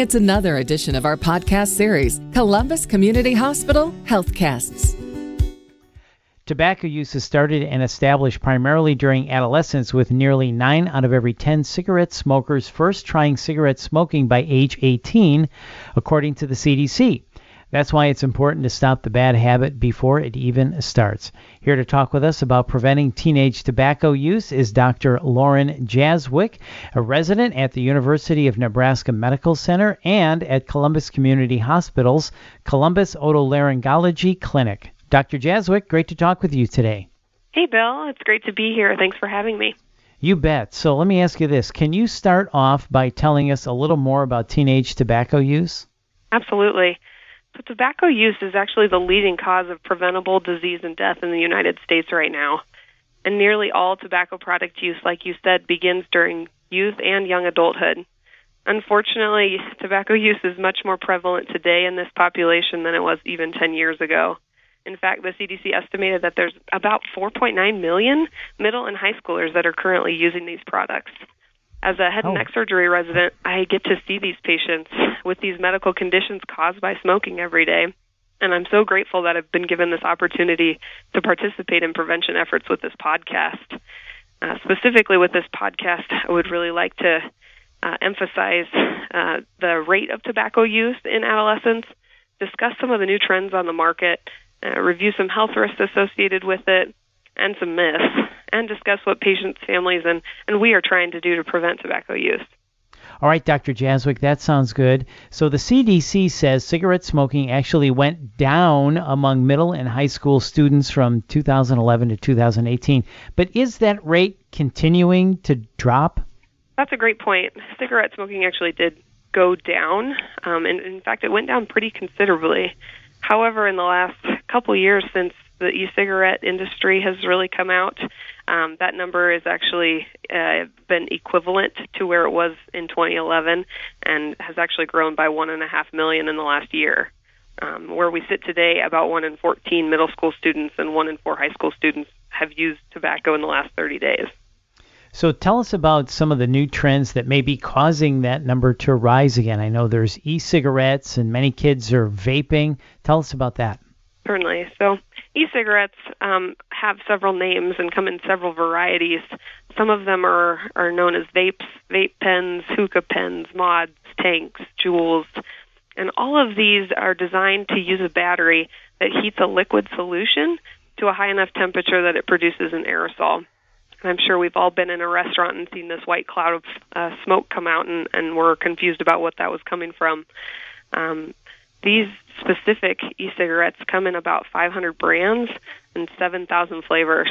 It's another edition of our podcast series, Columbus Community Hospital Healthcasts. Tobacco use is started and established primarily during adolescence, with nearly 9 out of every 10 cigarette smokers first trying cigarette smoking by age 18, according to the CDC. That's why it's important to stop the bad habit before it even starts. Here to talk with us about preventing teenage tobacco use is Dr. Lauren Jazwick, a resident at the University of Nebraska Medical Center and at Columbus Community Hospital's Columbus Otolaryngology Clinic. Dr. Jazwick, great to talk with you today. Hey, Bill. It's great to be here. Thanks for having me. You bet. So let me ask you this. Can you start off by telling us a little more about teenage tobacco use? Absolutely. So, tobacco use is actually the leading cause of preventable disease and death in the United States right now. And nearly all tobacco product use, like you said, begins during youth and young adulthood. Unfortunately, tobacco use is much more prevalent today in this population than it was even 10 years ago. In fact, the CDC estimated that there's about 4.9 million middle and high schoolers that are currently using these products. As a head and neck surgery resident, I get to see these patients with these medical conditions caused by smoking every day. And I'm so grateful that I've been given this opportunity to participate in prevention efforts with this podcast. Uh, specifically, with this podcast, I would really like to uh, emphasize uh, the rate of tobacco use in adolescents, discuss some of the new trends on the market, uh, review some health risks associated with it, and some myths, and discuss what patients, families, and, and we are trying to do to prevent tobacco use. All right, Dr. Jazwick, that sounds good. So the CDC says cigarette smoking actually went down among middle and high school students from 2011 to 2018. But is that rate continuing to drop? That's a great point. Cigarette smoking actually did go down, um, and in fact, it went down pretty considerably. However, in the last couple years since the e-cigarette industry has really come out. Um, that number has actually uh, been equivalent to where it was in 2011, and has actually grown by one and a half million in the last year. Um, where we sit today, about one in 14 middle school students and one in four high school students have used tobacco in the last 30 days. So tell us about some of the new trends that may be causing that number to rise again. I know there's e-cigarettes and many kids are vaping. Tell us about that. Certainly. So, e-cigarettes um, have several names and come in several varieties. Some of them are are known as vapes, vape pens, hookah pens, mods, tanks, Juuls, and all of these are designed to use a battery that heats a liquid solution to a high enough temperature that it produces an aerosol. I'm sure we've all been in a restaurant and seen this white cloud of uh, smoke come out, and, and we're confused about what that was coming from. Um, these specific e-cigarettes come in about 500 brands and 7,000 flavors.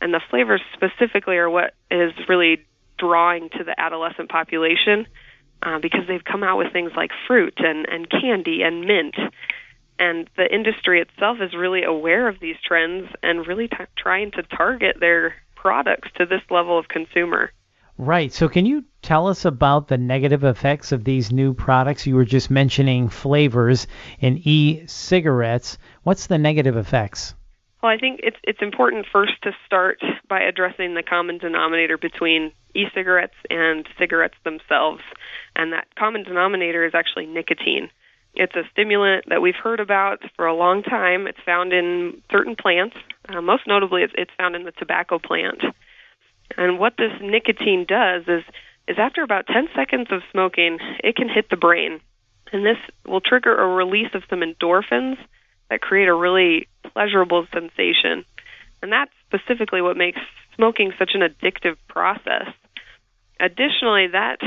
And the flavors specifically are what is really drawing to the adolescent population uh, because they've come out with things like fruit and, and candy and mint. And the industry itself is really aware of these trends and really t- trying to target their products to this level of consumer. Right. So, can you tell us about the negative effects of these new products? You were just mentioning flavors in e-cigarettes. What's the negative effects? Well, I think it's it's important first to start by addressing the common denominator between e-cigarettes and cigarettes themselves, and that common denominator is actually nicotine. It's a stimulant that we've heard about for a long time. It's found in certain plants. Uh, most notably, it's, it's found in the tobacco plant. And what this nicotine does is is after about 10 seconds of smoking, it can hit the brain. And this will trigger a release of some endorphins that create a really pleasurable sensation. And that's specifically what makes smoking such an addictive process. Additionally, that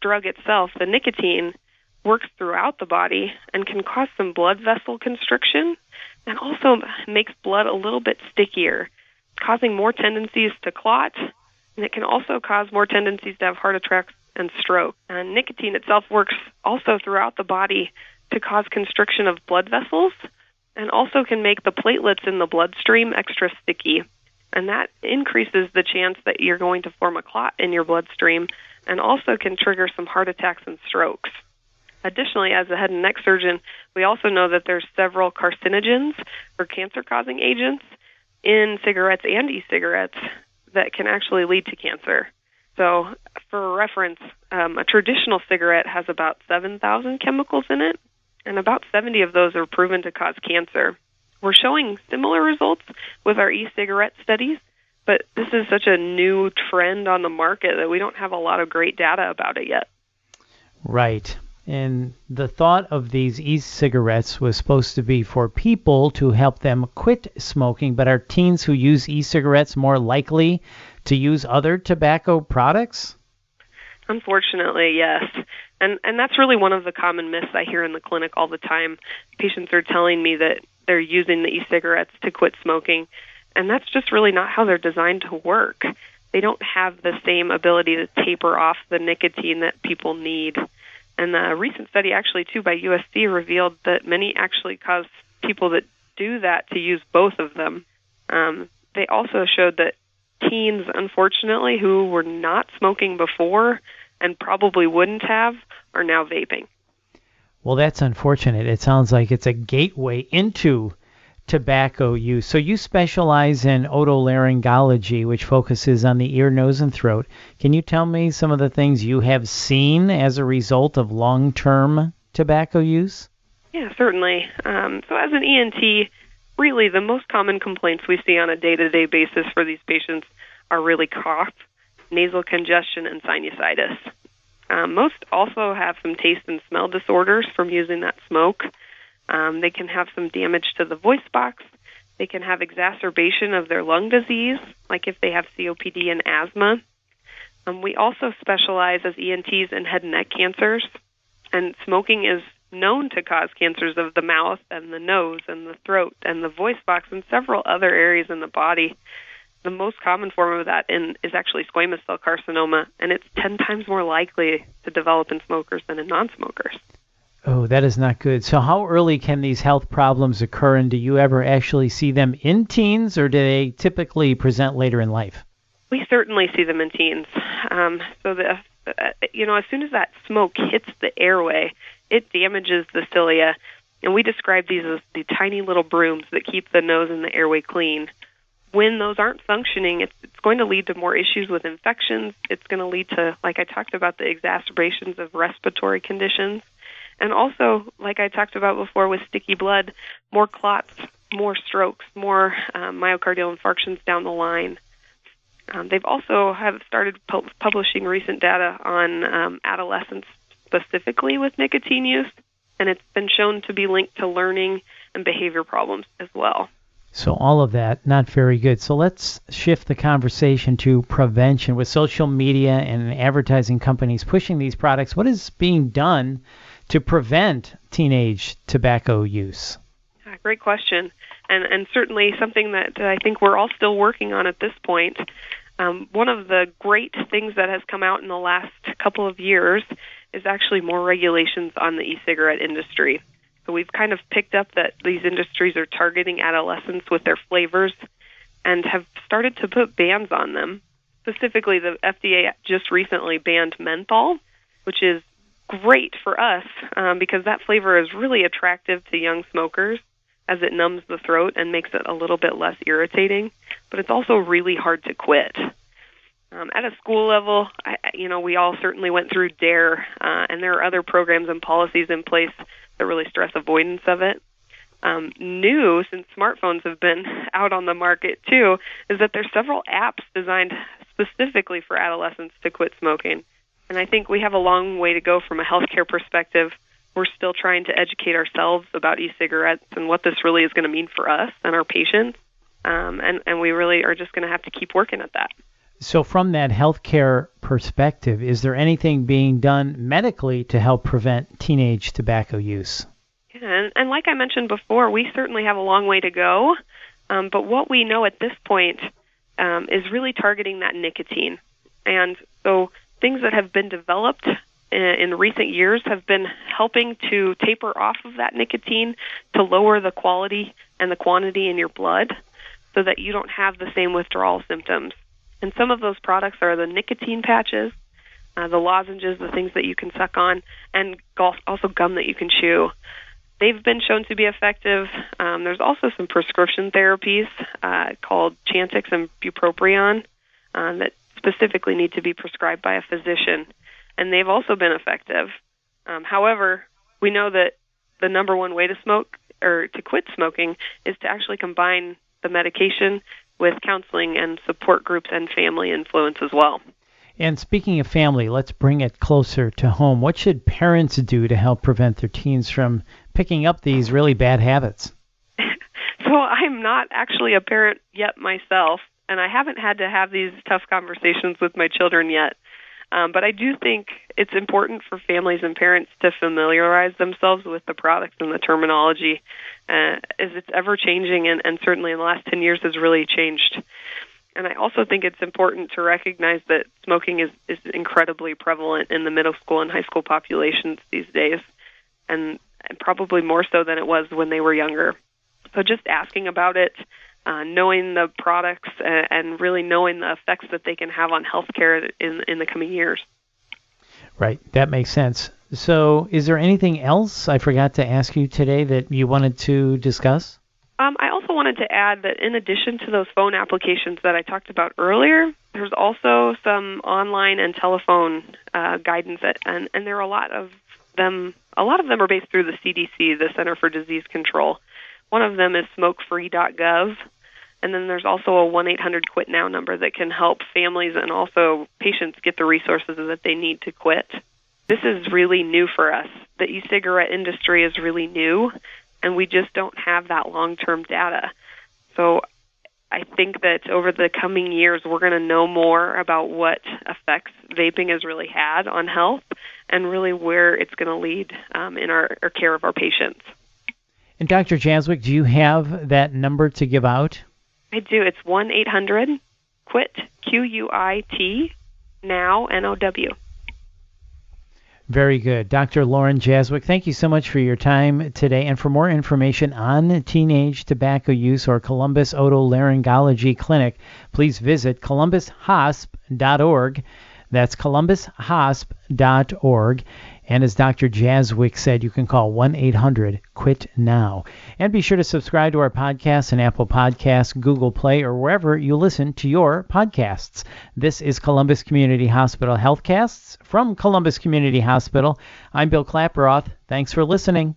drug itself, the nicotine, works throughout the body and can cause some blood vessel constriction and also makes blood a little bit stickier, causing more tendencies to clot and it can also cause more tendencies to have heart attacks and stroke. And nicotine itself works also throughout the body to cause constriction of blood vessels and also can make the platelets in the bloodstream extra sticky. And that increases the chance that you're going to form a clot in your bloodstream and also can trigger some heart attacks and strokes. Additionally, as a head and neck surgeon, we also know that there's several carcinogens or cancer causing agents in cigarettes and e cigarettes that can actually lead to cancer. So, for reference, um, a traditional cigarette has about 7,000 chemicals in it, and about 70 of those are proven to cause cancer. We're showing similar results with our e cigarette studies, but this is such a new trend on the market that we don't have a lot of great data about it yet. Right. And the thought of these e cigarettes was supposed to be for people to help them quit smoking, but are teens who use e cigarettes more likely to use other tobacco products? Unfortunately, yes. And and that's really one of the common myths I hear in the clinic all the time. Patients are telling me that they're using the e-cigarettes to quit smoking, and that's just really not how they're designed to work. They don't have the same ability to taper off the nicotine that people need. And a recent study, actually, too, by USC revealed that many actually cause people that do that to use both of them. Um, they also showed that teens, unfortunately, who were not smoking before and probably wouldn't have, are now vaping. Well, that's unfortunate. It sounds like it's a gateway into tobacco use. So you specialize in otolaryngology, which focuses on the ear, nose, and throat. Can you tell me some of the things you have seen as a result of long-term tobacco use? Yeah, certainly. Um, so as an ENT, really the most common complaints we see on a day-to-day basis for these patients are really cough, nasal congestion, and sinusitis. Um, most also have some taste and smell disorders from using that smoke. Um, they can have some damage to the voice box. They can have exacerbation of their lung disease, like if they have COPD and asthma. Um, we also specialize as ENTs in head and neck cancers, and smoking is known to cause cancers of the mouth and the nose and the throat and the voice box and several other areas in the body the most common form of that in, is actually squamous cell carcinoma, and it's 10 times more likely to develop in smokers than in non smokers. Oh, that is not good. So, how early can these health problems occur, and do you ever actually see them in teens, or do they typically present later in life? We certainly see them in teens. Um, so, the, uh, you know, as soon as that smoke hits the airway, it damages the cilia, and we describe these as the tiny little brooms that keep the nose and the airway clean when those aren't functioning, it's, it's going to lead to more issues with infections. It's going to lead to, like I talked about, the exacerbations of respiratory conditions. And also, like I talked about before with sticky blood, more clots, more strokes, more um, myocardial infarctions down the line. Um, they've also have started pu- publishing recent data on um, adolescents specifically with nicotine use, and it's been shown to be linked to learning and behavior problems as well. So all of that not very good. So let's shift the conversation to prevention with social media and advertising companies pushing these products. What is being done to prevent teenage tobacco use? great question, and and certainly something that I think we're all still working on at this point. Um, one of the great things that has come out in the last couple of years is actually more regulations on the e-cigarette industry. So we've kind of picked up that these industries are targeting adolescents with their flavors and have started to put bans on them. Specifically, the FDA just recently banned menthol, which is great for us um, because that flavor is really attractive to young smokers as it numbs the throat and makes it a little bit less irritating. But it's also really hard to quit. Um, at a school level, I, you know, we all certainly went through DARE, uh, and there are other programs and policies in place that really stress avoidance of it. Um, new, since smartphones have been out on the market too, is that there's several apps designed specifically for adolescents to quit smoking. And I think we have a long way to go from a healthcare perspective. We're still trying to educate ourselves about e-cigarettes and what this really is going to mean for us and our patients. Um, and, and we really are just going to have to keep working at that. So, from that healthcare perspective, is there anything being done medically to help prevent teenage tobacco use? Yeah, and, and like I mentioned before, we certainly have a long way to go. Um, but what we know at this point um, is really targeting that nicotine. And so, things that have been developed in, recent years have been helping to taper off of that nicotine to lower the quality and the quantity in your blood so that you don't have the same withdrawal symptoms. And some of those products are the nicotine patches, uh, the lozenges, the things that you can suck on, and also gum that you can chew. They've been shown to be effective. Um, there's also some prescription therapies uh, called Chantix and Bupropion uh, that specifically need to be prescribed by a physician, and they've also been effective. Um, however, we know that the number one way to smoke or to quit smoking is to actually combine the medication with counseling and support groups and family influence as well. And speaking of family, let's bring it closer to home. What should parents do to help prevent their teens from picking up these really bad habits? so I'm not actually a parent yet myself, and I haven't had to have these tough conversations with my children yet. Um, but I do think it's important for families and parents to familiarize themselves with the products and the terminology, uh, as it's ever changing, and, and certainly in the last 10 years has really changed. And I also think it's important to recognize that smoking is, is incredibly prevalent in the middle school and high school populations these days, and, and probably more so than it was when they were younger. So just asking about it, uh, knowing the products and, and really knowing the effects that they can have on healthcare in in the coming years. Right, that makes sense. So, is there anything else I forgot to ask you today that you wanted to discuss? Um, I also wanted to add that in addition to those phone applications that I talked about earlier, there's also some online and telephone uh, guidance, that, and, and there are a lot of them. A lot of them are based through the CDC, the Center for Disease Control. One of them is smokefree.gov. And then there's also a 1 800 Quit Now number that can help families and also patients get the resources that they need to quit. This is really new for us. The e cigarette industry is really new, and we just don't have that long term data. So I think that over the coming years, we're going to know more about what effects vaping has really had on health and really where it's going to lead um, in our, our care of our patients. And Dr. Jazwick, do you have that number to give out? I do. It's 1 800 QUIT, Q U I T, now, N O W. Very good. Dr. Lauren Jazwick, thank you so much for your time today. And for more information on teenage tobacco use or Columbus Otolaryngology Clinic, please visit columbushosp.org. That's columbushosp.org. And as Dr. Jazwick said, you can call 1 800 QUIT NOW. And be sure to subscribe to our podcast on Apple Podcasts, Google Play, or wherever you listen to your podcasts. This is Columbus Community Hospital Healthcasts from Columbus Community Hospital. I'm Bill Klaproth. Thanks for listening.